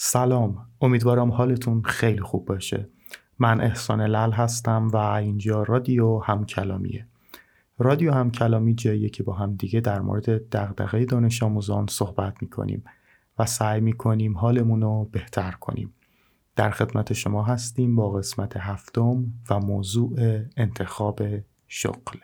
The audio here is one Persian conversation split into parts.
سلام. امیدوارم حالتون خیلی خوب باشه. من احسان لل هستم و اینجا رادیو همکلامیه. رادیو همکلامی جاییه که با هم دیگه در مورد دغدغه دانش آموزان صحبت می‌کنیم و سعی می‌کنیم حالمون رو بهتر کنیم. در خدمت شما هستیم با قسمت هفتم و موضوع انتخاب شغل.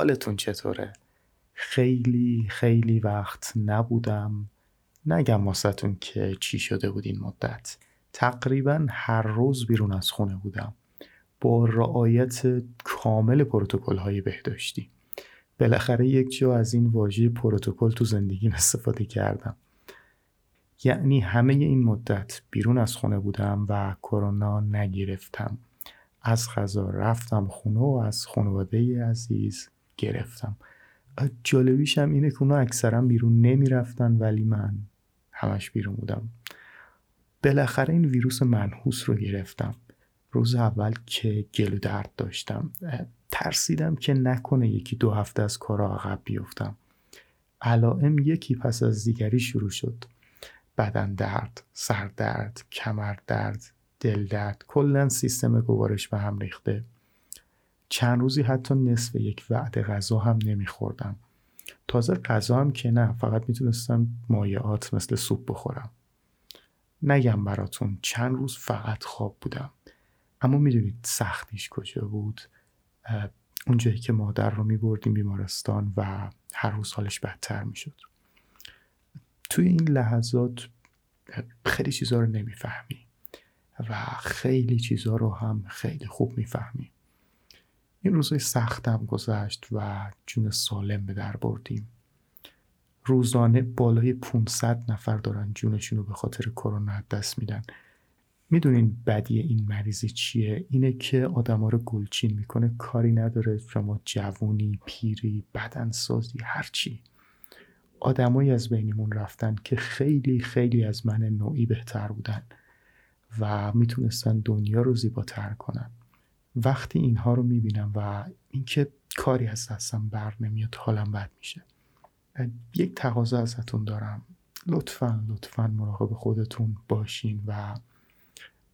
حالتون چطوره؟ خیلی خیلی وقت نبودم. نگم واسهتون که چی شده بود این مدت. تقریبا هر روز بیرون از خونه بودم. با رعایت کامل پروتکل های بهداشتی. بالاخره یک جا از این واژه پروتکل تو زندگیم استفاده کردم. یعنی همه این مدت بیرون از خونه بودم و کرونا نگرفتم. از غذا رفتم خونه و از خانواده عزیز گرفتم. جالبیش هم اینه که اونا اکثرا بیرون نمی‌رفتن ولی من همش بیرون بودم. بالاخره این ویروس منحوس رو گرفتم. روز اول که گلو درد داشتم ترسیدم که نکنه یکی دو هفته از کار عقب بیفتم. علائم یکی پس از دیگری شروع شد. بدن درد، سر درد، کمر درد، دل درد کلا سیستم گوارش به هم ریخته. چند روزی حتی نصف یک وعده غذا هم نمیخوردم. تازه غذا هم که نه فقط می‌تونستم مایعات مثل سوپ بخورم. نگم براتون چند روز فقط خواب بودم. اما می‌دونید سختیش کجا بود؟ اونجایی که مادر رو میبردیم بیمارستان و هر روز حالش بدتر می‌شد. توی این لحظات خیلی چیزها رو نمی‌فهمی و خیلی چیزها رو هم خیلی خوب می‌فهمی. این روزای سختم گذشت و جون سالم به در بردیم. روزانه بالای 500 نفر دارن جونشون رو به خاطر کرونا دست میدن. می‌دونین بدی این مریضی چیه؟ اینه که آدما رو گلچین می‌کنه کاری نداره شما جوونی پیری بدنسازی هرچی آدمایی از بینمون رفتن که خیلی خیلی از من نوعی بهتر بودن و می‌تونستن دنیا رو زیباتر کنن. وقتی اینها رو می‌بینم و اینکه کاری از دستم بر نمیاد حالم بد میشه. یک تقاضا ازتون دارم. لطفا لطفا مراقب خودتون باشین و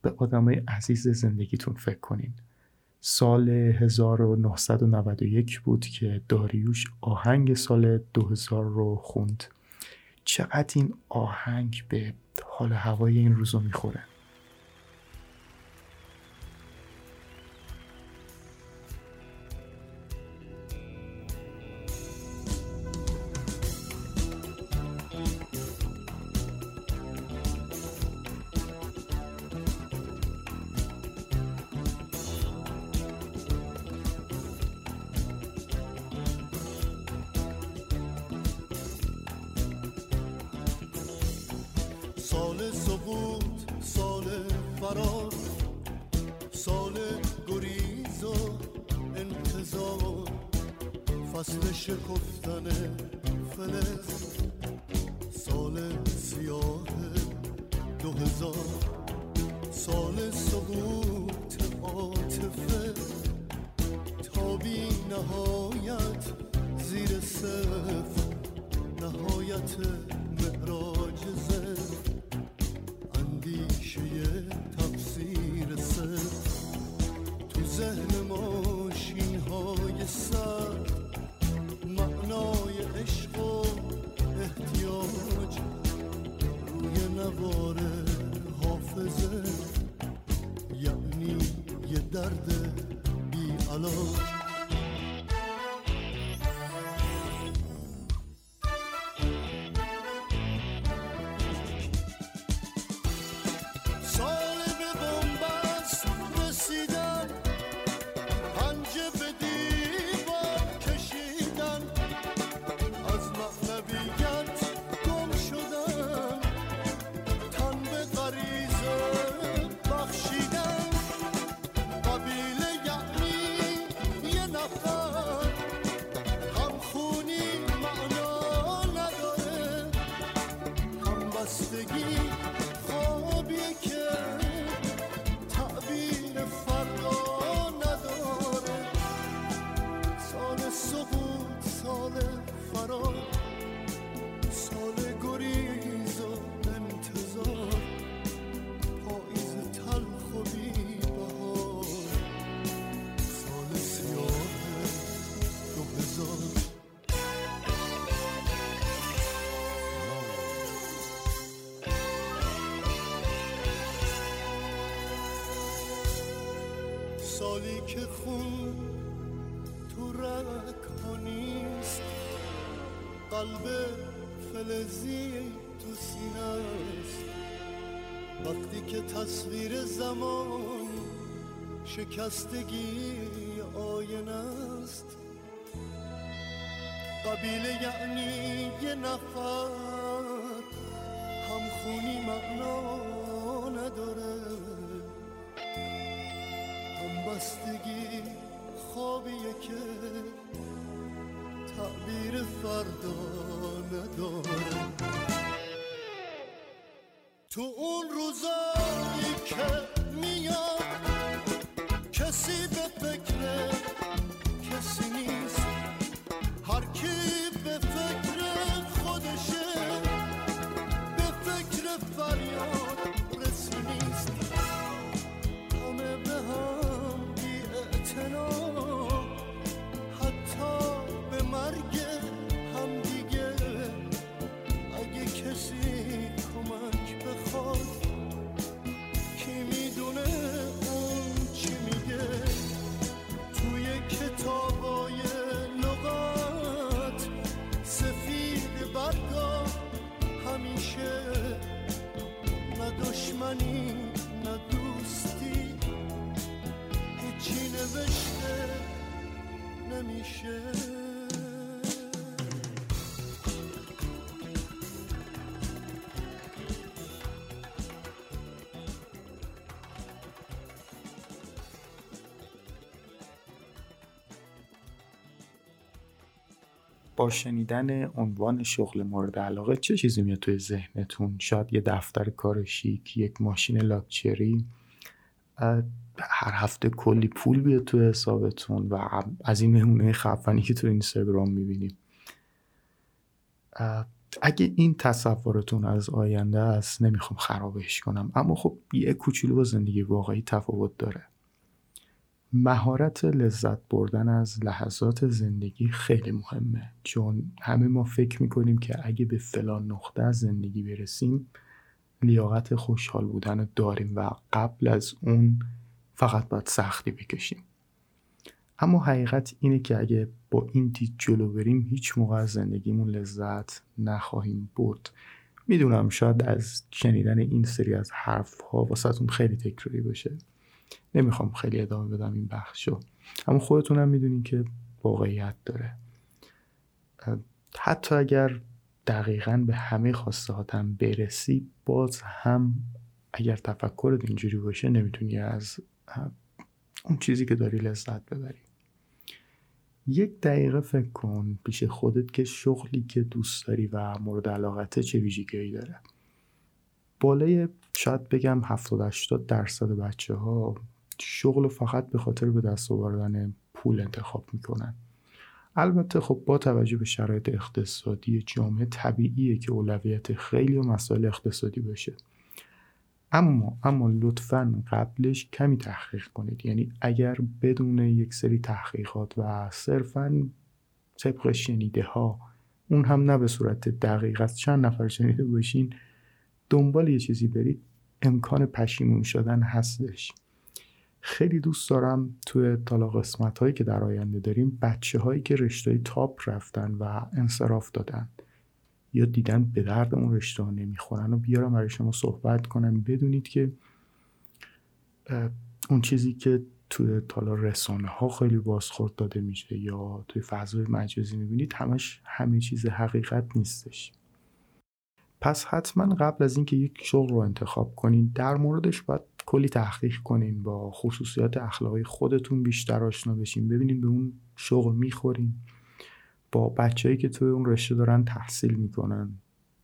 به آدمای عزیز زندگیتون فکر کنین. سال 1991 بود که داریوش آهنگ سال 2000 رو خوند. چقدر این آهنگ به حال هوای این روزو می‌خوره. نهایت که خون تو رگ ها نیست. قلب فلزی تو سینه است. وقتی که تصویر زمان شکستگی آینه است. قبیله یعنی یه نفر. همخونی معنا نداره. همبستگی خوابیه که تعبیر فردا نداره. تو اون روزایی که با شنیدن عنوان شغل مورد علاقه چه چیزی میاد توی ذهنتون؟ شاید یه دفتر کار شیک یک ماشین لاکچری. هر هفته کلی پول بیاد تو حسابتون و از این مهمونه خفنی که تو اینستاگرام می‌بینیم اگه این تصورتون از آینده است نمی‌خوام خرابش کنم. اما خب یه کوچولو با زندگی واقعی تفاوت داره. مهارت لذت بردن از لحظات زندگی خیلی مهمه. چون همه ما فکر می‌کنیم که اگه به فلان نقطه از زندگی برسیم لیاقت خوشحال بودن رو داریم و قبل از اون فقط باید سختی بکشیم. اما حقیقت اینه که اگه با این دید جلو بریم هیچ موقع از زندگیمون لذت نخواهیم برد. می‌دونم شاید از شنیدن این سری از حرف ها واسهتون خیلی تکراری باشه. نمی‌خوام خیلی ادامه بدم این بخشو. اما خودتونم می‌دونین که واقعیت داره. حتی اگر دقیقا به همه خواسته هاتم برسی باز هم اگر تفکرت اینجوری باشه نمی‌تونی از اون چیزی که داری لذت ببری. یک دقیقه فکر کن پیش خودت که شغلی که دوست داری و مورد علاقته چه ویژگیهایی داره. بالای شاید بگم 70 80 درصد بچه ها شغل فقط به خاطر به دست آوردن پول انتخاب می‌کنن. البته خب با توجه به شرایط اقتصادی جامعه طبیعیه که اولویت خیلی و مسائل اقتصادی باشه. اما اما لطفا قبلش کمی تحقیق کنید. یعنی اگر بدون یک سری تحقیقات و صرفا طبق شنیده ها اون هم نه به صورت دقیق از چند نفر شنیده باشین دنبال یه چیزی برید امکان پشیمون شدن هستش. خیلی دوست دارم توی تالا قسمت هایی که در آینده داریم بچه هایی که رشته تاپ رفتن و انصراف دادن یا دیدن به درد اون رشته ها نمی‌خورن و بیارم برای شما صحبت کنم. بدونید که اون چیزی که توی تالا رسانه ها خیلی بازخورد داده میشه یا توی فضای مجازی می‌بینید همش همه چیز حقیقت نیستش. پس حتما قبل از اینکه یک شغل رو انتخاب کنین در موردش باید کلی تحقیق کنین با خصوصیات اخلاقی خودتون بیشتر آشنا بشین ببینین به اون شغل می‌خورین. با بچههایی که توی اون رشته دارن تحصیل می‌کنن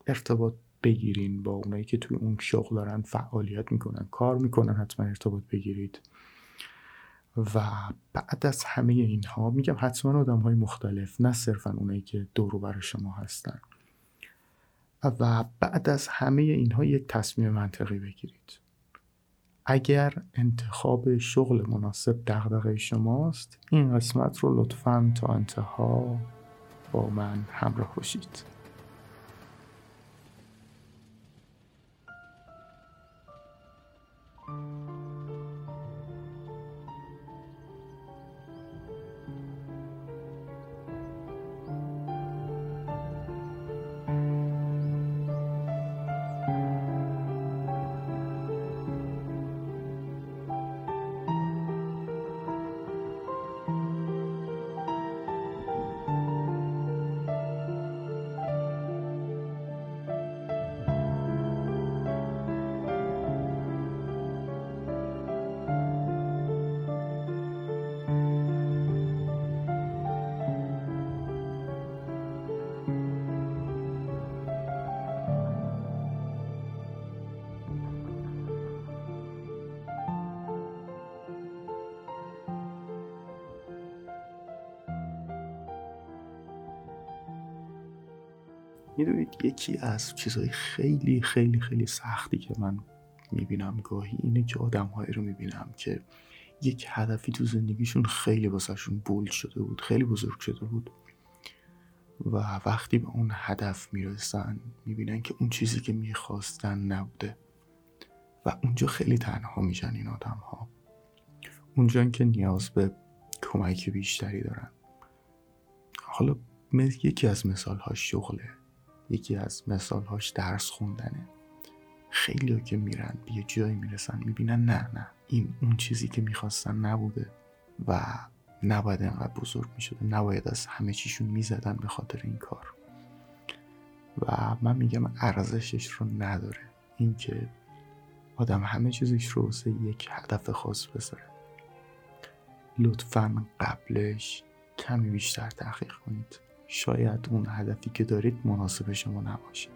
ارتباط بگیرین با اونایی که توی اون شغل دارن فعالیت می‌کنن کار می‌کنن حتما ارتباط بگیرید. و بعد از همه اینها میگم حتما آدم های مختلف نه صرفا اونایی که دورو بر شما هستن. و بعد از همه اینها یک تصمیم منطقی بگیرید. اگر انتخاب شغل مناسب دغدغه شماست این قسمت رو لطفا تا انتها با من همراه باشید. یکی از چیزهای خیلی خیلی خیلی سختی که من می‌بینم گاهی اینه که آدم رو می‌بینم که یک هدفی تو زندگیشون خیلی واسهشون بولد شده بود خیلی بزرگ شده بود و وقتی به اون هدف می‌رسن می‌بینن که اون چیزی که می‌خواستن نبوده و اونجا خیلی تنها میشن این آدم ها اونجا که نیاز به کمک بیشتری دارن. حالا یکی از مثال ها شغله. یکی از مثالهاش درس خوندنه. خیلی ها که میرن به یه جایی می‌رسن می‌بینن نه نه. این اون چیزی که می‌خواستن نبوده و نباید انقدر بزرگ می‌شده. نباید از همه چیشون می‌زدن به خاطر این کار. و من میگم ارزشش رو نداره. اینکه آدم همه چیزش رو واسه یک هدف خاص بذاره. لطفا قبلش کمی بیشتر تحقیق کنید. شاید اون هدفی که دارید مناسب شما نباشه.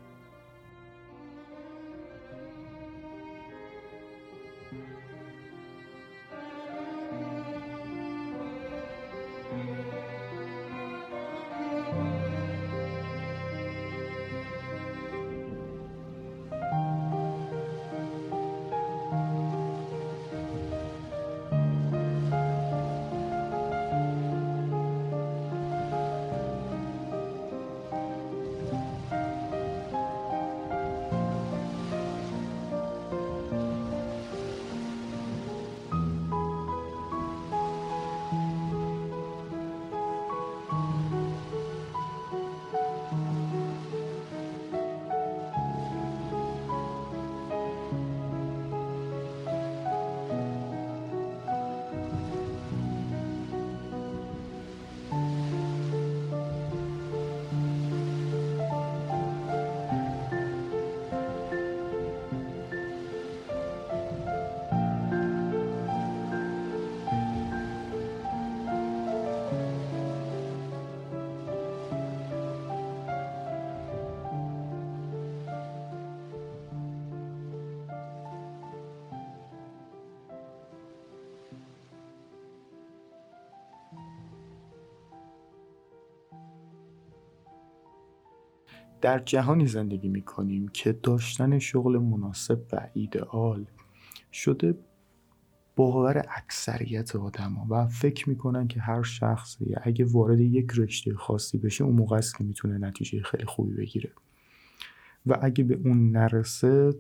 در جهانی زندگی می کنیم که داشتن شغل مناسب و ایدئال شده باور اکثریت آدما و فکر می‌کنن که هر شخصی اگه وارد یک رشته خاصی بشه اون موقع است که می‌تونه نتیجه خیلی خوبی بگیره. و اگه به اون نرسه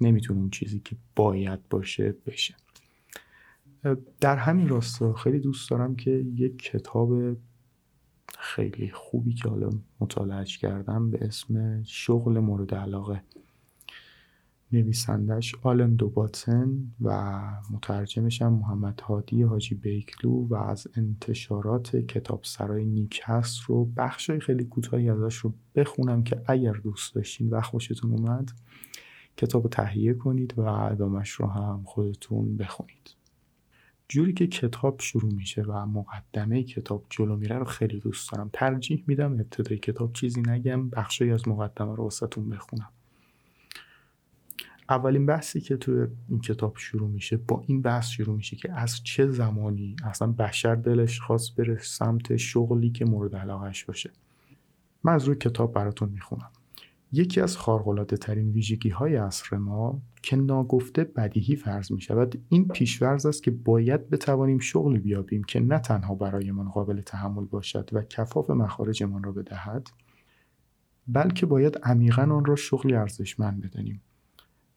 نمی‌تونه اون چیزی که باید باشه بشه. در همین راستا خیلی دوست دارم که یک کتاب خیلی خوبی که حالا مطالعهش کردم به اسم شغل مورد علاقه. نویسندش آلن دوباتن و مترجمش هم محمد هادی حاجی بیکلو و از انتشارات کتاب سرای نیک هست رو بخشای خیلی کوتاهی ازش رو بخونم که اگر دوست داشتین و خوشتون اومد کتاب تهیه کنید و ادامش رو هم خودتون بخونید. جوری که کتاب شروع میشه و مقدمه کتاب جلو میره رو خیلی دوست دارم. ترجیح میدم ابتدای کتاب چیزی نگم بخشی از مقدمه رو واسهتون بخونم. اولین بحثی که تو این کتاب شروع میشه با این بحث شروع میشه که از چه زمانی اصلا بشر دلش خواست بره سمت شغلی که مورد علاقهش باشه. من از روی کتاب براتون می‌خونم. یکی از خارقلاده ترین ویژگی های عصر ما که ناگفته بدیهی فرض می شود این پیشورز است که باید بتوانیم شغلی بیابیم که نه تنها برایمان قابل تحمل باشد و کفاف مخارجمان را بدهد بلکه باید عمیقا آن را شغلی ارزشمند بدانیم.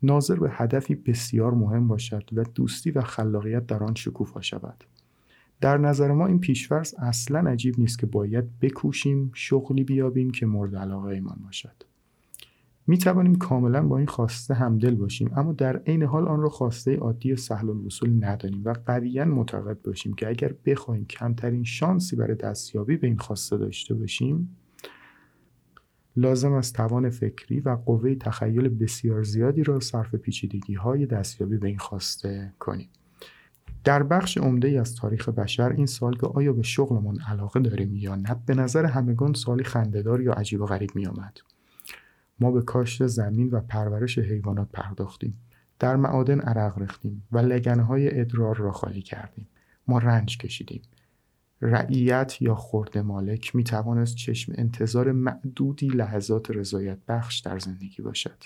ناظر به هدفی بسیار مهم باشد و دوستی و خلاقیت در آن شکوفا شود. در نظر ما این پیشورز اصلا عجیب نیست که باید بکوشیم شغلی بیابیم که مورد علاقه ایمان باشد. می توانیم کاملا با این خواسته همدل باشیم اما در عین حال آن را خواسته عادی و سهل الوصول ندانیم و قویا معتقد باشیم که اگر بخواهیم کمترین شانسی برای دستیابی به این خواسته داشته باشیم لازم است توان فکری و قوه تخیل بسیار زیادی را صرف پیچیدگی های دستیابی به این خواسته کنیم در بخش عمده ای از تاریخ بشر این سال که آیا به شغلمان علاقه داریم یا نه به نظر همگان سالی خندهدار یا عجیب و غریب می آمد. ما به کاشت زمین و پرورش حیوانات پرداختیم. در معادن عرق ریختیم و لگنهای ادرار را خالی کردیم. ما رنج کشیدیم. رعیت یا خورد مالک می توانست چشم انتظار معدودی لحظات رضایت بخش در زندگی باشد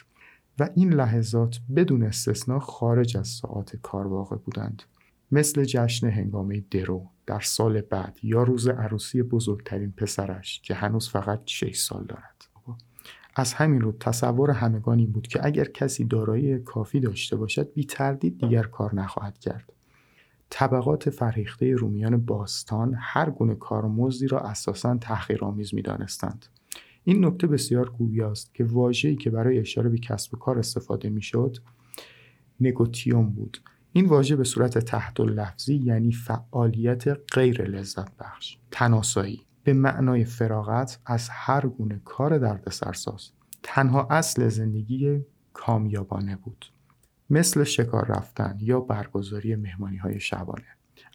و این لحظات بدون استثنا خارج از ساعات کار واقع بودند. مثل جشن هنگامه درو در سال بعد یا روز عروسی بزرگترین پسرش که هنوز فقط 6 سال دارد. از همین رو تصور همگان این بود که اگر کسی دارایی کافی داشته باشد بی تردید دیگر کار نخواهد کرد. طبقات فرهیخته رومیان باستان هر گونه کارمزدی را اساسا تحقیرآمیز می‌دانستند. این نکته بسیار گویاست که واژه‌ای که برای اشاره به کسب و کار استفاده می‌شد نگوتیوم بود. این واژه به صورت تحت لفظی یعنی فعالیت غیر لذت بخش تناسایی. به معنای فراغت از هر گونه کار دردسرساز. تنها اصل زندگی کامیابانه بود. مثل شکار رفتن یا برگزاری مهمانی های شبانه.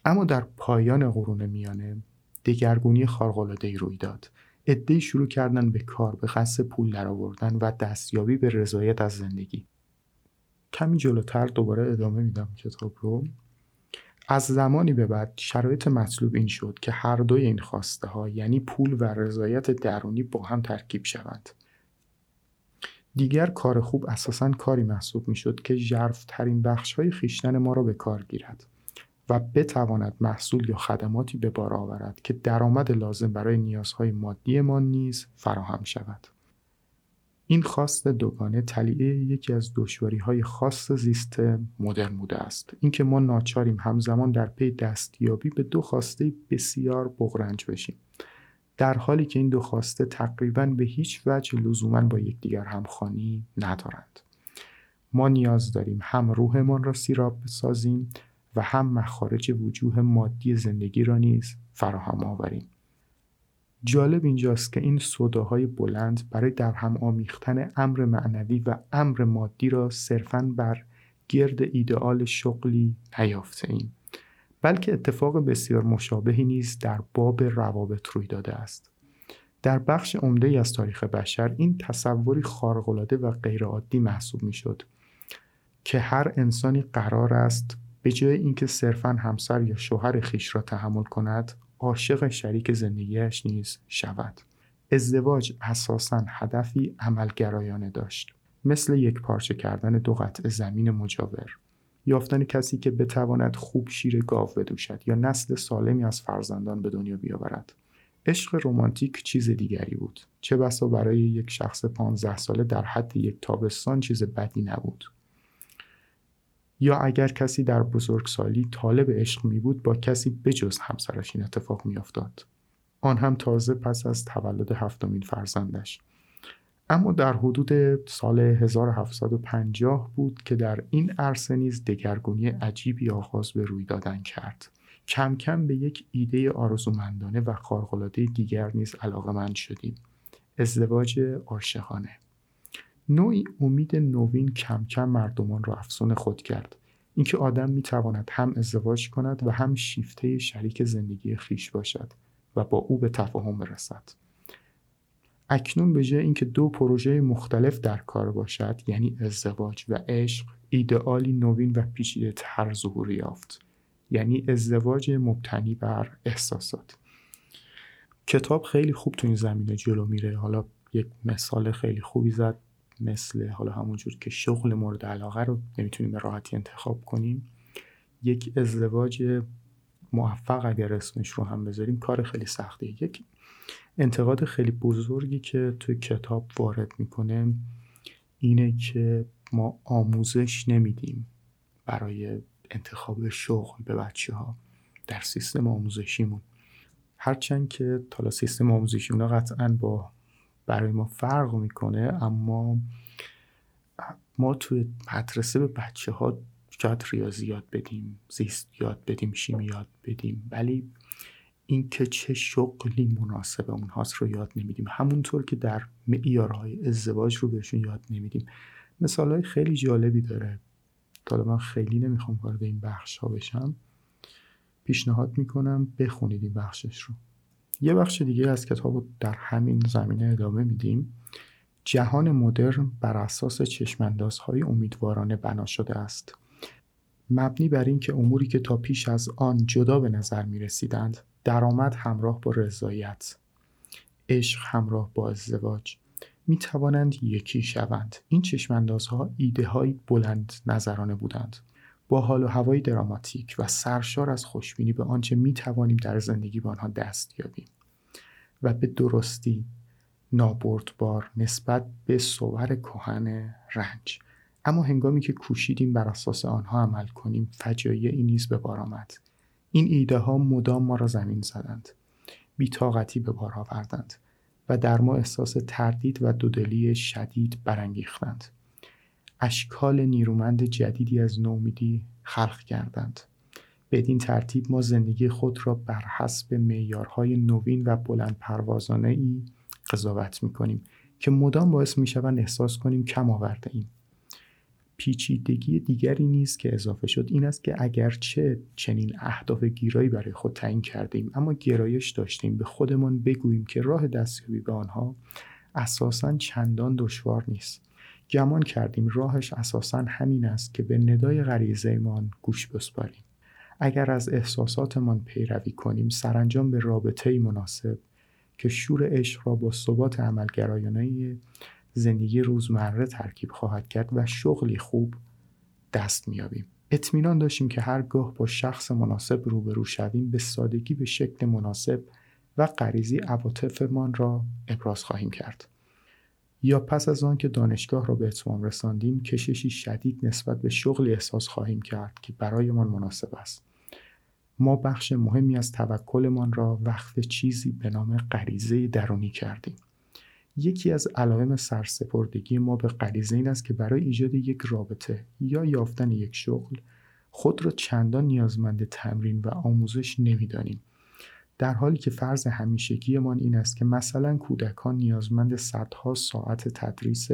اما در پایان قرون میانه دگرگونی ای روی داد. عدهای شروع کردن به کار به قصد پول درآوردن و دستیابی به رضایت از زندگی. کمی جلوتر دوباره ادامه میدم کتاب رو. از زمانی به بعد شرایط مطلوب این شد که هر دوی این خواسته ها یعنی پول و رضایت درونی با هم ترکیب شوند دیگر کار خوب اساسا کاری محسوب می شد که ژرفترین بخش های خیشتن ما را به کار گیرد و بتواند محصول یا خدماتی به بار آورد که درآمد لازم برای نیازهای مادی ما نیز فراهم شود. این خواست دوگانه تلیعه یکی از دشواری های خاص زیست مدرن بوده است. اینکه ما ناچاریم همزمان در پی دستیابی به دو خواسته بسیار بغرنج بشیم. در حالی که این دو خواسته تقریبا به هیچ وجه لزوما با یکدیگر همخوانی ندارند. ما نیاز داریم هم روحمان را سیراب بسازیم و هم مخارج وجوه مادی زندگی را نیز فراهم آوریم. جالب اینجاست که این صداهای بلند برای در هم آمیختن امر معنوی و امر مادی را صرفا بر گرد ایدئال شغلی نیافته ایم. بلکه اتفاق بسیار مشابهی نیز در باب روابط روی داده است. در بخش عمده از تاریخ بشر این تصوری خارق‌العاده و غیرعادی محسوب می‌شد که هر انسانی قرار است به جای اینکه صرفا همسر یا شوهر خیش را تحمل کند عاشق شریک زندگیش نیز شود. ازدواج اساسا هدفی عملگرایانه داشت. مثل یک پارچه کردن دو قطع زمین مجاور. یافتن کسی که بتواند خوب شیر گاو بدوشد یا نسل سالمی از فرزندان به دنیا بیاورد. عشق رمانتیک چیز دیگری بود. چه بسا برای یک شخص پانزده ساله در حد یک تابستان چیز بدی نبود. یا اگر کسی در بزرگسالی طالب عشق می بود با کسی بجز همسرش این اتفاق می افتاد. آن هم تازه پس از تولد هفتمین فرزندش. اما در حدود سال 1750 بود که در این عرصه نیز دگرگونی عجیبی آغاز به روی دادن کرد. کم کم به یک ایده آرزومندانه و خارق‌العاده دیگر نیز علاقمند شدیم. ازدواج عاشقانه. نوعی امید نوین کم کم مردمان را افسون خود کرد. اینکه آدم می‌تواند هم ازدواج کند و هم شیفته شریک زندگی خیش باشد و با او به تفاهم برسد. اکنون به جای اینکه دو پروژه مختلف در کار باشد یعنی ازدواج و عشق ایدئالی نوین و پیچیده تر ظهور یافت. یعنی ازدواج مبتنی بر احساسات. کتاب خیلی خوب تو این زمینه جلو میره. حالا یک مثال خیلی خوبی زد. مثل حالا همونجور که شغل مورد علاقه رو نمی‌تونیم به راحتی انتخاب کنیم یک ازدواج موفق اگر اسمش رو هم بذاریم کار خیلی سختیه یک انتقاد خیلی بزرگی که توی کتاب وارد می‌کنه اینه که ما آموزش نمیدیم برای انتخاب شغل به بچه ها در سیستم آموزشیمون. هرچند که حالا سیستم آموزشی اونا قطعا با برای ما فرق می‌کنه اما ما توی مدرسه به بچه ها شاید ریاضی یاد بدیم زیست یاد بدیم شیمی یاد بدیم ولی اینکه چه شغلی مناسب اونهاست رو یاد نمیدیم. همونطور که در معیارهای ازدواج رو بهشون یاد نمیدیم. مثال های خیلی جالبی داره. حالا من خیلی نمی‌خوام وارد این بخش ها بشم. پیشنهاد می‌کنم بخونید این بخشش رو. یه بخش دیگه از کتاب رو در همین زمینه ادامه میدیم. جهان مدرن بر اساس چشماندازهای امیدوارانه بنا شده است. مبنی بر اینکه اموری که تا پیش از آن جدا به نظر می رسیدند درآمد همراه با رضایت عشق همراه با ازدواج می توانند یکی شوند. این چشماندازها ایده های بلند نظرانه بودند. با حال و هوای دراماتیک و سرشار از خوشبینی به آنچه می توانیم در زندگی به آنها دست یابیم و به درستی نابردبار نسبت به صور کهن رنج. اما هنگامی که کوشیدیم بر اساس آنها عمل کنیم فجایعی نیز به بار آمد. این ایده ها مدام ما را زمین زدند بیتاقتی به بار آوردند و در ما احساس تردید و دودلی شدید برانگیختند. اشکال نیرومند جدیدی از نومیدی خلق کردند. بدین ترتیب ما زندگی خود را بر حسب معیارهای نوین و بلند پروازانه ای قضاوت می کنیم که مدام باعث می شوند احساس کنیم کم آورده ایم. پیچیدگی دیگری نیست که اضافه شد این است که اگرچه چنین اهداف گیرایی برای خود تعیین کردیم اما گرایش داشتیم. به خودمان بگوییم که راه دستیابی به آنها اساسا چندان دشوار نیست. گمان کردیم راهش اساسا همین است که به ندای غریزهمان گوش بسپاریم. اگر از احساساتمان پیروی کنیم سرانجام به رابطه مناسب که شور عشق را با ثبات عملگرایانه زندگی روزمره ترکیب خواهد کرد و شغلی خوب دست میابیم اطمینان داشتیم که هرگاه با شخص مناسب روبرو شویم به سادگی به شکل مناسب و غریزی عواطفمان را ابراز خواهیم کرد. یا پس از آن که دانشگاه را به اتمام رساندیم کششی شدید نسبت به شغلی احساس خواهیم کرد که برایمان مناسب است. ما بخش مهمی از توکلمان را وقف چیزی به نام غریزه درونی کردیم. یکی از علائم سرسپردگی ما به غریزه این است که برای ایجاد یک رابطه یا یافتن یک شغل خود را چندان نیازمند تمرین و آموزش نمی‌دانیم. در حالی که فرض همیشگیمان این است که مثلا کودکان نیازمند صدها ساعت تدریس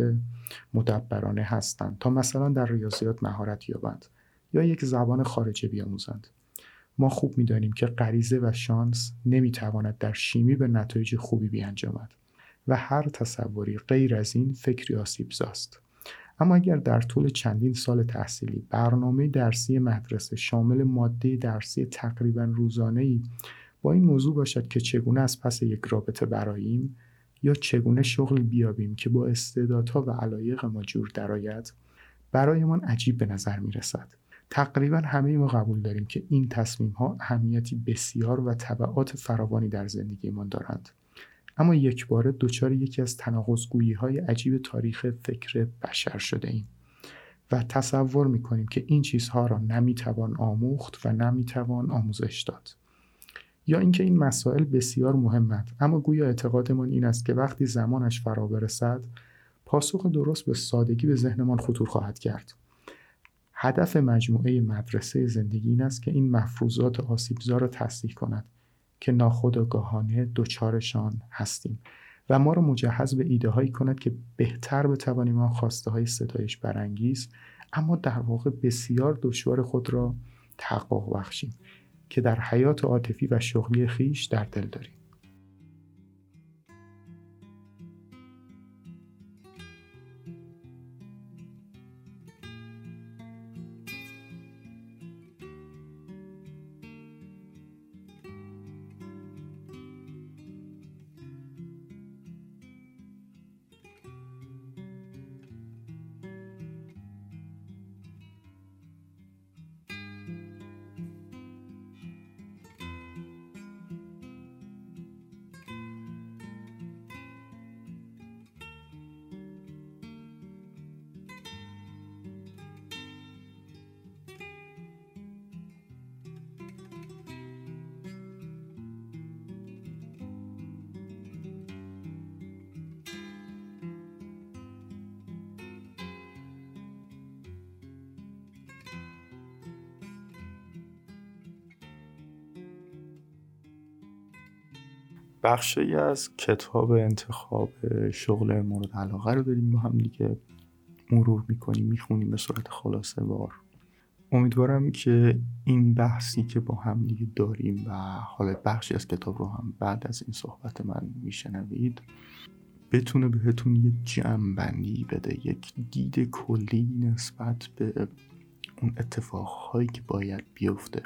مدبرانه هستند تا مثلا در ریاضیات مهارت یابند یا یک زبان خارجه بیاموزند. ما خوب می‌دانیم که غریزه و شانس نمی‌تواند در شیمی به نتایج خوبی بیانجامد و هر تصوری غیر از این فکری آسیبزاست. اما اگر در طول چندین سال تحصیلی برنامه درسی مدرسه شامل ماده درسی تقریبا روزانه ای این موضوع باشد که چگونه از پس یک رابطه براییم یا چگونه شغل بیابیم که با استعدادها و علایق ما جور درآید برایمان عجیب به نظر می رسد. تقریبا همه ما قبول داریم که این تصمیم ها اهمیتی بسیار و طبعات فراوانی در زندگیمان دارند. اما یک باره دچار یکی از تناقضگویی های عجیب تاریخ فکر بشر شده ایم و تصور می کنیم که این چیزها را نمی‌توان آموخت و نمی‌توان آموزش داد. یا اینکه این مسائل بسیار مهمند. اما گویا اعتقادمان این است که وقتی زمانش فرا برسد پاسخ درست به سادگی به ذهنمان خطور خواهد کرد. هدف مجموعه مدرسه زندگی این است که این مفروضات آسیبزا را تصدیح کند که ناخودآگاهانه دچارشان هستیم و ما را مجهز به ایده هایی کند که بهتر بتوانیم آن خواسته های ستایش برانگیز اما در واقع بسیار دشوار خود را تحقق بخشیم. که در حیات عاطفی و شغلی خیش در دل داریم. بخشی از کتاب انتخاب شغل مورد علاقه رو داریم با هم دیگه مرور می‌کنیم می‌خونیم به صورت خلاصه وار امیدوارم که این بحثی که با هم دیگه داریم و حالا بخشی از کتاب رو هم بعد از این صحبت من میشنوید بتونه بهتون یک جمع بندی بده یک دید کلی نسبت به اون اتفاقهایی که باید بیفته.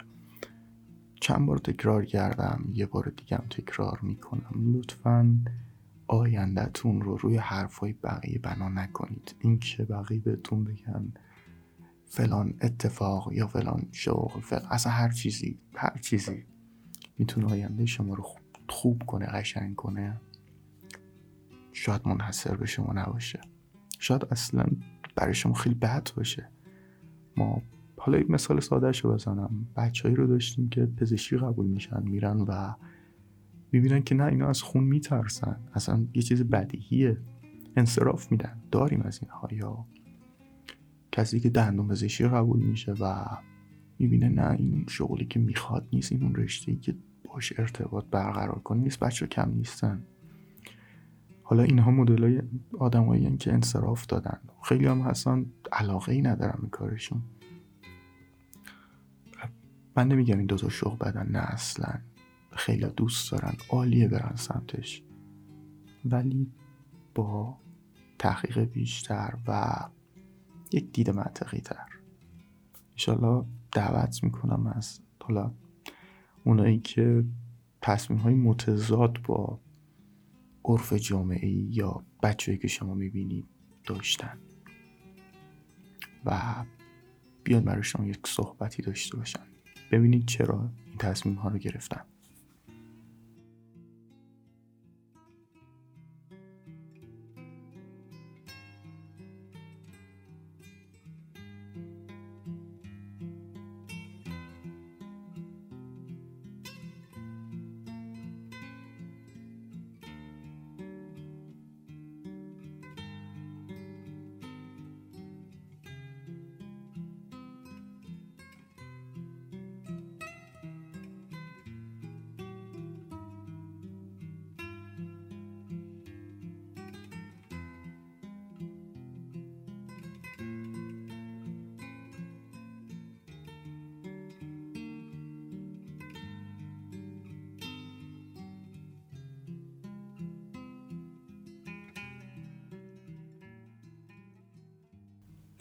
چند بار تکرار کردم یه بار دیگم تکرار می‌کنم. لطفا آیندهتون رو روی حرفای بقیه بنا نکنید. این که بقیه بهتون بگن؟ فلان اتفاق یا فلان شغل فلان اصلا هر چیزی هر چیزی می‌تونه آینده شما رو خوب کنه قشنگ کنه. شاید منحصر به شما نباشه. شاید اصلا برای شما خیلی بد باشه. ما حالا یک مثال ساده رو بزنم. بچههایی رو داشتیم که پزشکی قبول میشن میرن و می‌بینن که نه اینا از خون میترسن. اصلا یه چیز بدیهیه. انصراف میدن. داریم از اینها. یا کسی که دندون پزشکی قبول میشه و می‌بینه نه این شغلی که می‌خواد نیست این اون رشته که باش ارتباط برقرار کنی نیست بچه کم نیستن. حالا اینها مدل های آدمایی که انصراف دادن. خیلی هم هستن علاقه ای ندارن به کارشون. من نمیگم این دوتا شغل بدن نه اصلا. خیلی دوست دارن. عالیه برن سمتش. ولی با تحقیق بیشتر و یک دید منطقی تر انشالله دعوت می‌کنم از حالا اونایی که تصمیم های متضاد با عرف جامعه یا بچه‌ای که شما می‌بینید داشتن. و بیاد برای شما یک صحبتی داشته باشن. ببینید چرا این تصمیم ها رو گرفتم.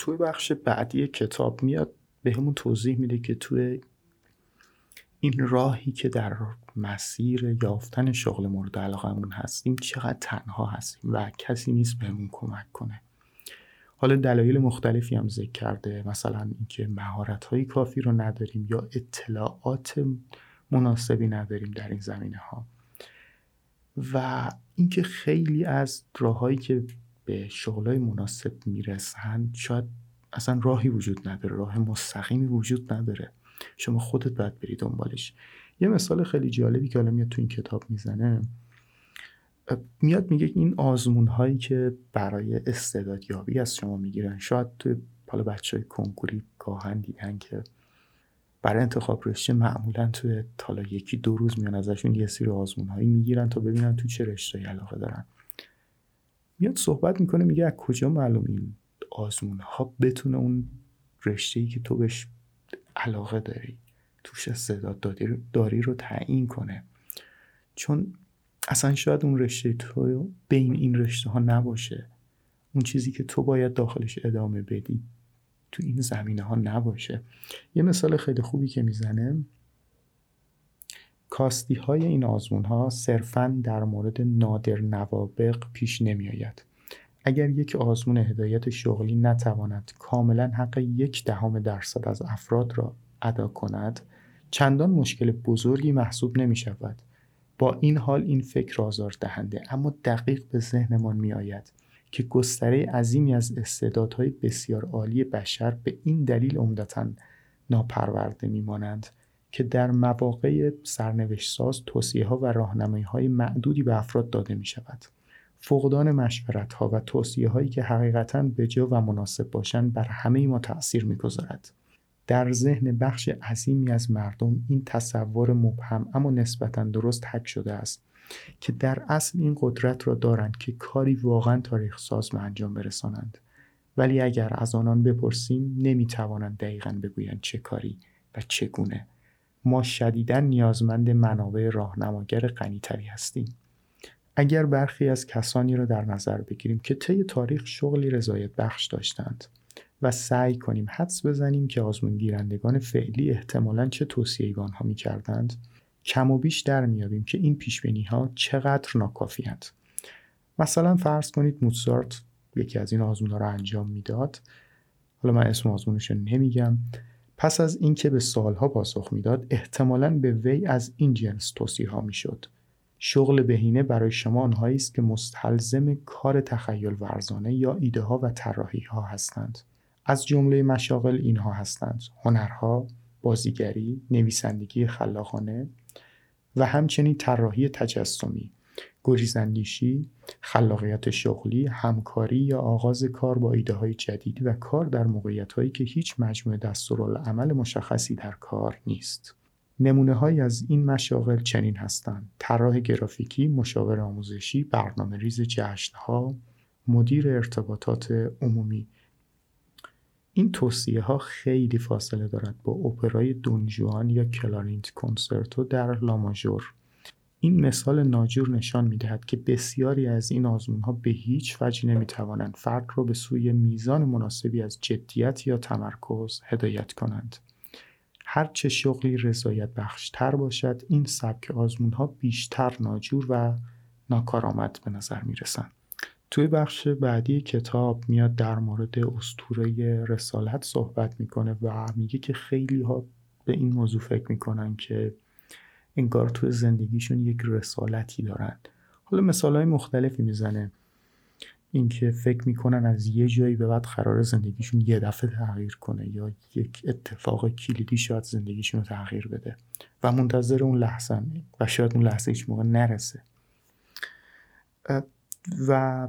توی بخش بعدی کتاب میاد به همون توضیح میده که توی این راهی که در مسیر یافتن شغل مورد علاقمون هستیم چقدر تنها هستیم و کسی نیست بهمون کمک کنه. حالا دلایل مختلفی هم ذکر کرده مثلا اینکه مهارت های کافی رو نداریم یا اطلاعات مناسبی نداریم در این زمینه ها و اینکه خیلی از راههایی که به شغلای مناسب می‌رسن شاید اصلا راهی وجود نداره راه مستقیمی وجود نداره. شما خودت باید بری دنبالش. یه مثال خیلی جالبی که حالا میاد تو این کتاب می‌زنه میاد میگه این آزمون هایی که برای استعدادیابی از شما می‌گیرن شاید تو حالا بچه های کنکوری گاهن دیدن که برای انتخاب رشته معمولا توی تالا یکی دو روز میان ازشون یه سری آزمون هایی می‌گیرن تا ببینن تو چه رشته علاقه دارن. میاد صحبت می‌کنه میگه از کجا معلوم این آزمون ها بتونه اون رشته ای که تو بهش علاقه داری توش استعداد داری, رو تعیین کنه؟ چون اصلا شاید اون رشته تو بین این رشته ها نباشه. اون چیزی که تو باید داخلش ادامه بدی تو این زمینه ها نباشه. یه مثال خیلی خوبی که می‌زنه کاستی های این آزمون ها صرفا در مورد نادر نوابق پیش نمی آید. اگر یک آزمون هدایت شغلی نتواند کاملا حق یک دهم درصد از افراد را ادا کند چندان مشکل بزرگی محسوب نمی شود با این حال این فکر آزار دهنده اما دقیق به ذهنمان می آید که گستره عظیمی از استعدادهای بسیار عالی بشر به این دلیل عمدتا ناپرورده میمانند که در مواقع سرنوشت ساز توصیه ها و راهنمایی های معدودی به افراد داده می شود. فقدان مشورت ها و توصیه هایی که حقیقتا به جا و مناسب باشند بر همه ما تأثیر می گذارد. در ذهن بخش عظیمی از مردم این تصور مبهم اما نسبتا درست حک شده است که در اصل این قدرت را دارند که کاری واقعا تاریخ ساز به انجام برسانند ولی اگر از آنان بپرسیم نمی‌توانند دقیقا بگویند چه کاری و چگونه ما شدیدا نیازمند منابع راهنماگر غنیتری هستیم. اگر برخی از کسانی را در نظر بگیریم که طی تاریخ شغلی رضایت بخش داشتند و سعی کنیم حدس بزنیم که آزمون گیرندگان فعلی احتمالا چه توصیهگان ها می کردند کم و بیش در میابیم که این پیش ها چقدر ناکافی هند. مثلا فرض کنید موتسارت یکی از این آزمون رو انجام می‌داد. حالا من اسم آزمونش رو نمیگم. پس از اینکه به سالها پاسخ می‌داد احتمالا به وی از این جنس توصیه ها می‌شد. شغل بهینه برای شما آنهایی است که مستلزم کار تخیل ورزانه یا ایده ها و طراحی ها هستند. از جمله مشاغل اینها هستند هنرها بازیگری نویسندگی خلاقانه و همچنین طراحی تجسمی. گریزاندیشی خلاقیت شغلی همکاری یا آغاز کار با ایده های جدید و کار در موقعیت هایی که هیچ مجموعه دستورالعمل مشخصی در کار نیست. نمونه های از این مشاغل چنین هستند طراح گرافیکی مشاور آموزشی برنامه ریز جشن ها مدیر ارتباطات عمومی. این توصیه ها خیلی فاصله دارد با اپرای دونجوان یا کلارینت کنسرتو در لاماژور این مثال ناجور نشان می دهد که بسیاری از این آزمون ها به هیچ وجه نمی توانند فرد را به سوی میزان مناسبی از جدیت یا تمرکز هدایت کنند. هرچه شغلی رضایت بخشتر باشد این سبک آزمون ها بیشتر ناجور و ناکارآمد به نظر می رسند. توی بخش بعدی کتاب میاد در مورد استوره رسالت صحبت می‌کنه و میگه که خیلی ها به این موضوع فکر می‌کنن که انگار توی زندگیشون یک رسالتی دارن. حالا مثال های مختلفی می‌زنه. اینکه فکر می‌کنن از یه جایی به بعد قرار زندگیشون یه دفعه تغییر کنه یا یک اتفاق کلیدی شاید زندگیشون رو تغییر بده و منتظر اون لحظه و شاید اون لحظه هیچ موقع نرسه. و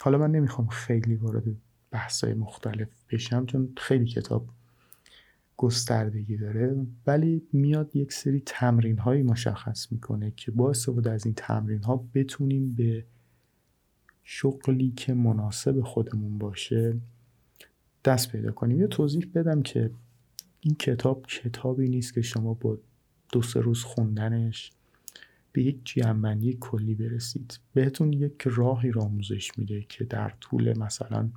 حالا من نمی‌خوام خیلی وارد بحثای مختلف بشم چون خیلی کتاب گستردگی داره ولی میاد یک سری تمرین هایی مشخص می‌کنه که با استفاده از این تمرین ها بتونیم به شغلی که مناسب خودمون باشه دست پیدا کنیم. یه توضیح بدم که این کتاب کتابی نیست که شما با دو سه روز خوندنش به یک جمعنی کلی برسید. بهتون یک راهی را آموزش میده که در طول مثلا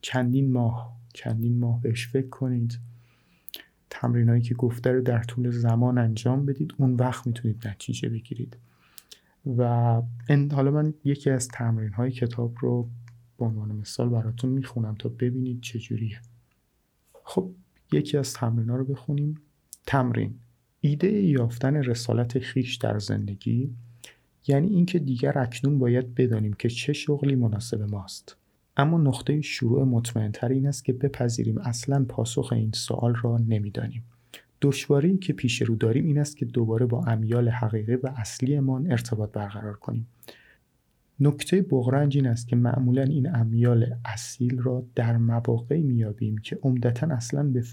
چندین ماه چندین ماه بهش فکر کنید. تمرینایی که گفته رو در طول زمان انجام بدید اون وقت می‌تونید نتیجه بگیرید. و حالا من یکی از تمرین های کتاب رو به عنوان مثال براتون می‌خونم تا ببینید چجوریه خب یکی از تمرین ها رو بخونیم. تمرین. ایده یافتن رسالت خیش در زندگی یعنی اینکه دیگر اکنون باید بدانیم که چه شغلی مناسب ماست. اما نقطه شروع مطمئنتر این است که بپذیریم اصلا پاسخ این سوال را نمی‌دانیم. دشواری که پیش رو داریم این است که دوباره با امیال حقیقی و اصلیمان ارتباط برقرار کنیم. نکته بغرنج این است که معمولا این امیال اصیل را در مواقعی میابیم که عمدتا اصلا به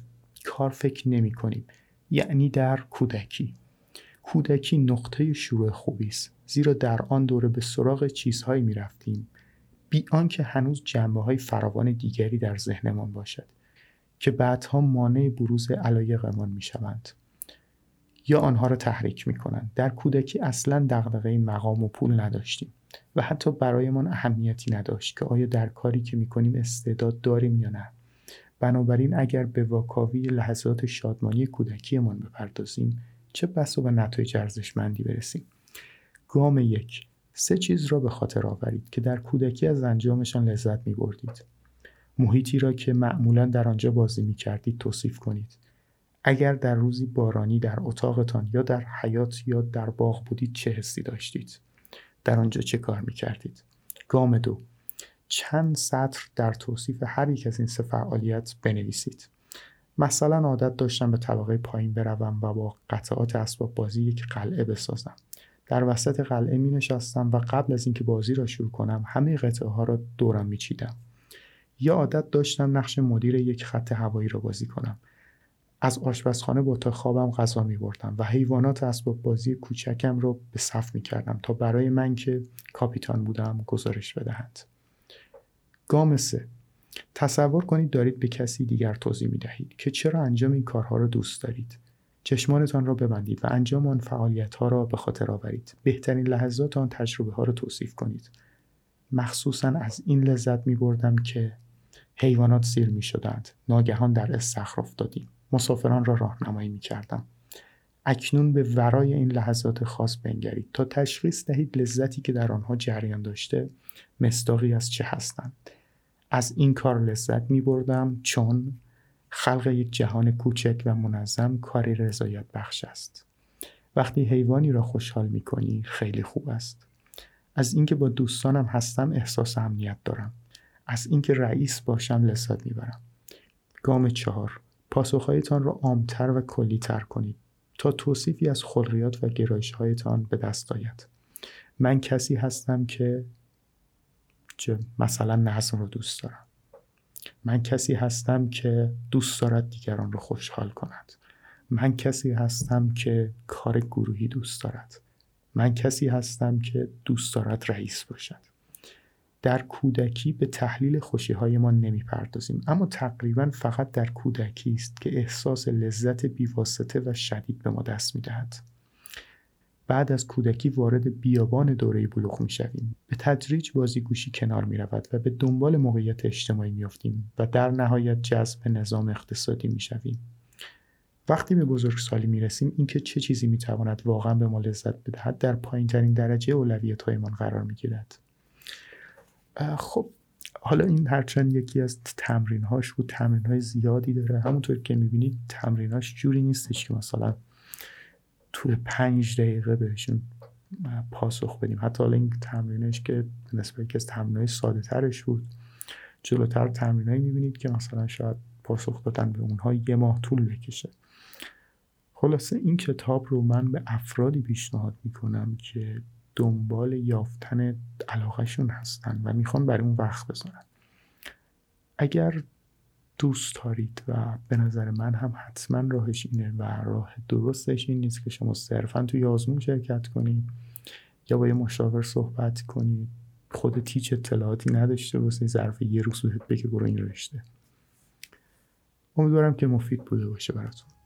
کار فکر نمی کنیم یعنی در کودکی. کودکی نقطه شروع خوبی است زیرا در آن دوره به سراغ چیزهایی می رفتیم بی آنکه هنوز جنبه های فراوان دیگری در ذهنمان باشد که بعدها مانع بروز علایقمان می شوند یا آنها را تحریک می کنند در کودکی اصلا دغدغه مقام و پول نداشتیم و حتی برایمان اهمیتی نداشت که آیا در کاری که می کنیم استعداد داریم یا نه. بنابراین اگر به واکاوی لحظات شادمانی کودکیمان بپردازیم چه بسا به نتایج ارزشمندی برسیم؟ گام یک. سه چیز را به خاطر آورید که در کودکی از انجامشان لذت می بردید. محیطی را که معمولا در آنجا بازی می کردید توصیف کنید. اگر در روزی بارانی در اتاقتان یا در حیات یا در باغ بودید چه حسی داشتید؟ در آنجا چه کار می کردید؟ گام دو چند سطر در توصیف هر یک از این سه فعالیت بنویسید. مثلا عادت داشتم به طبقه پایین بروم و با قطعات اسباب بازی یک قلعه بسازم. در وسط قلعه می نشستم و قبل از اینکه بازی را شروع کنم همه قطعه ها را دورم می چیدم. یا عادت داشتم نقش مدیر یک خط هوایی را بازی کنم. از آشپزخانه با تا خوابم غذا می بردم و حیوانات اسباب بازی کوچکم را به صف می کردم تا برای من که کاپیتان بودم گزارش بدهند. گام سه تصور کنید دارید به کسی دیگر توضیح می دهید که چرا انجام این کارها را دوست دارید. چشمانتان را ببندید و انجام آن فعالیت ها را به خاطر آورید. بهترین لحظات آن تجربه ها را توصیف کنید. مخصوصا از این لذت می بردم که حیوانات سیر می شدند. ناگهان در استخر افتادیم. مسافران را راهنمایی می کردم. اکنون به ورای این لحظات خاص بنگرید تا تشخیص دهید لذتی که در آنها جریان داشته مستاقی از چه هستند. از این کار لذت می بردم چون خلق یک جهان کوچک و منظم کاری رضایت بخش است. وقتی حیوانی را خوشحال می کنی خیلی خوب است. از اینکه با دوستانم هستم احساس امنیت دارم. از اینکه رئیس باشم لذت می‌برم. گام چهار پاسخهایتان را عامتر و کلیتر کنید تا توصیفی از خلقیات و گرایشهایتان به دست آید. من کسی هستم که مثلا نظم رو دوست دارم. من کسی هستم که دوست دارد دیگران رو خوشحال کند. من کسی هستم که کار گروهی دوست دارد. من کسی هستم که دوست دارد رئیس باشد. در کودکی به تحلیل خوشی های ما نمی پردازیم اما تقریبا فقط در کودکی است که احساس لذت بیواسطه و شدید به ما دست می دهد. بعد از کودکی وارد بیابان دوره بلوغ می شویم. به تدریج بازیگوشی کنار می رود و به دنبال موقعیت اجتماعی می افتیم و در نهایت جذب نظام اقتصادی می شویم. وقتی به بزرگسالی می رسیم اینکه چه چیزی می تواند واقعا به ما لذت بدهد در پایین ترین درجه اولویت هایمان قرار می گیرد. خب حالا این هرچند یکی از تمرین هاش بود تمرین های زیادی داره همونطور که می‌بینید تمرین هاش جوری نیستش که مثلا توی پنج دقیقه بهشون پاسخ بدیم. حتی حالا این تمرینش که نسبت که از تمرینهای ساده ترش بود جلوتر تمرینهایی می‌بینید که مثلا شاید پاسخ دادن به اونها یه ماه طول بکشه. خلاصه این کتاب رو من به افرادی پیشنهاد می‌کنم که دنبال یافتن علاقهشون هستن و می‌خوان برای اون وقت بذارن. اگر دوست دارید و به نظر من هم حتما راهش اینه و راه درستش این نیست که شما صرفا توی آزمون شرکت کنید یا با یه مشاور صحبت کنید خود تیچ اطلاعاتی نداشته واسه ظرف یه روز بهت بگه برو این رشته. امیدوارم که مفید بوده باشه براتون.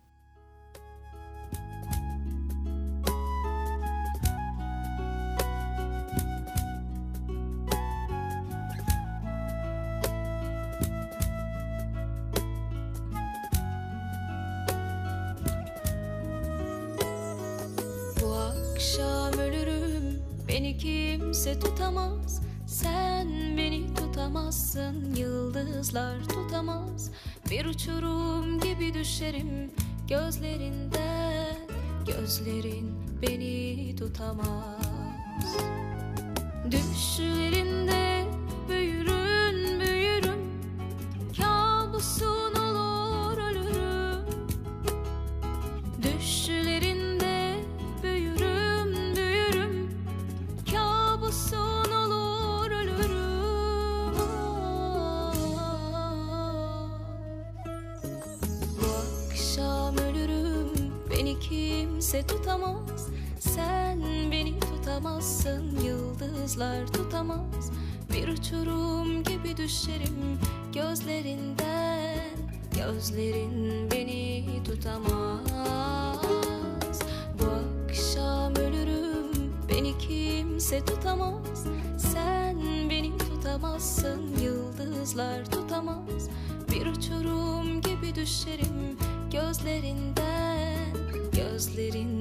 Yıldızlar tutamaz. Bir uçurum gibi düşerim Gözlerinden Gözlerin beni tutamaz. Düşlerinde Yıldızlar tutamaz. Bir uçurum gibi düşerim Gözlerinden. Gözlerin beni tutamaz. Bu akşam ölürüm Beni kimse tutamaz. Sen beni tutamazsın Yıldızlar tutamaz. Bir uçurum gibi düşerim Gözlerinden. Gözlerin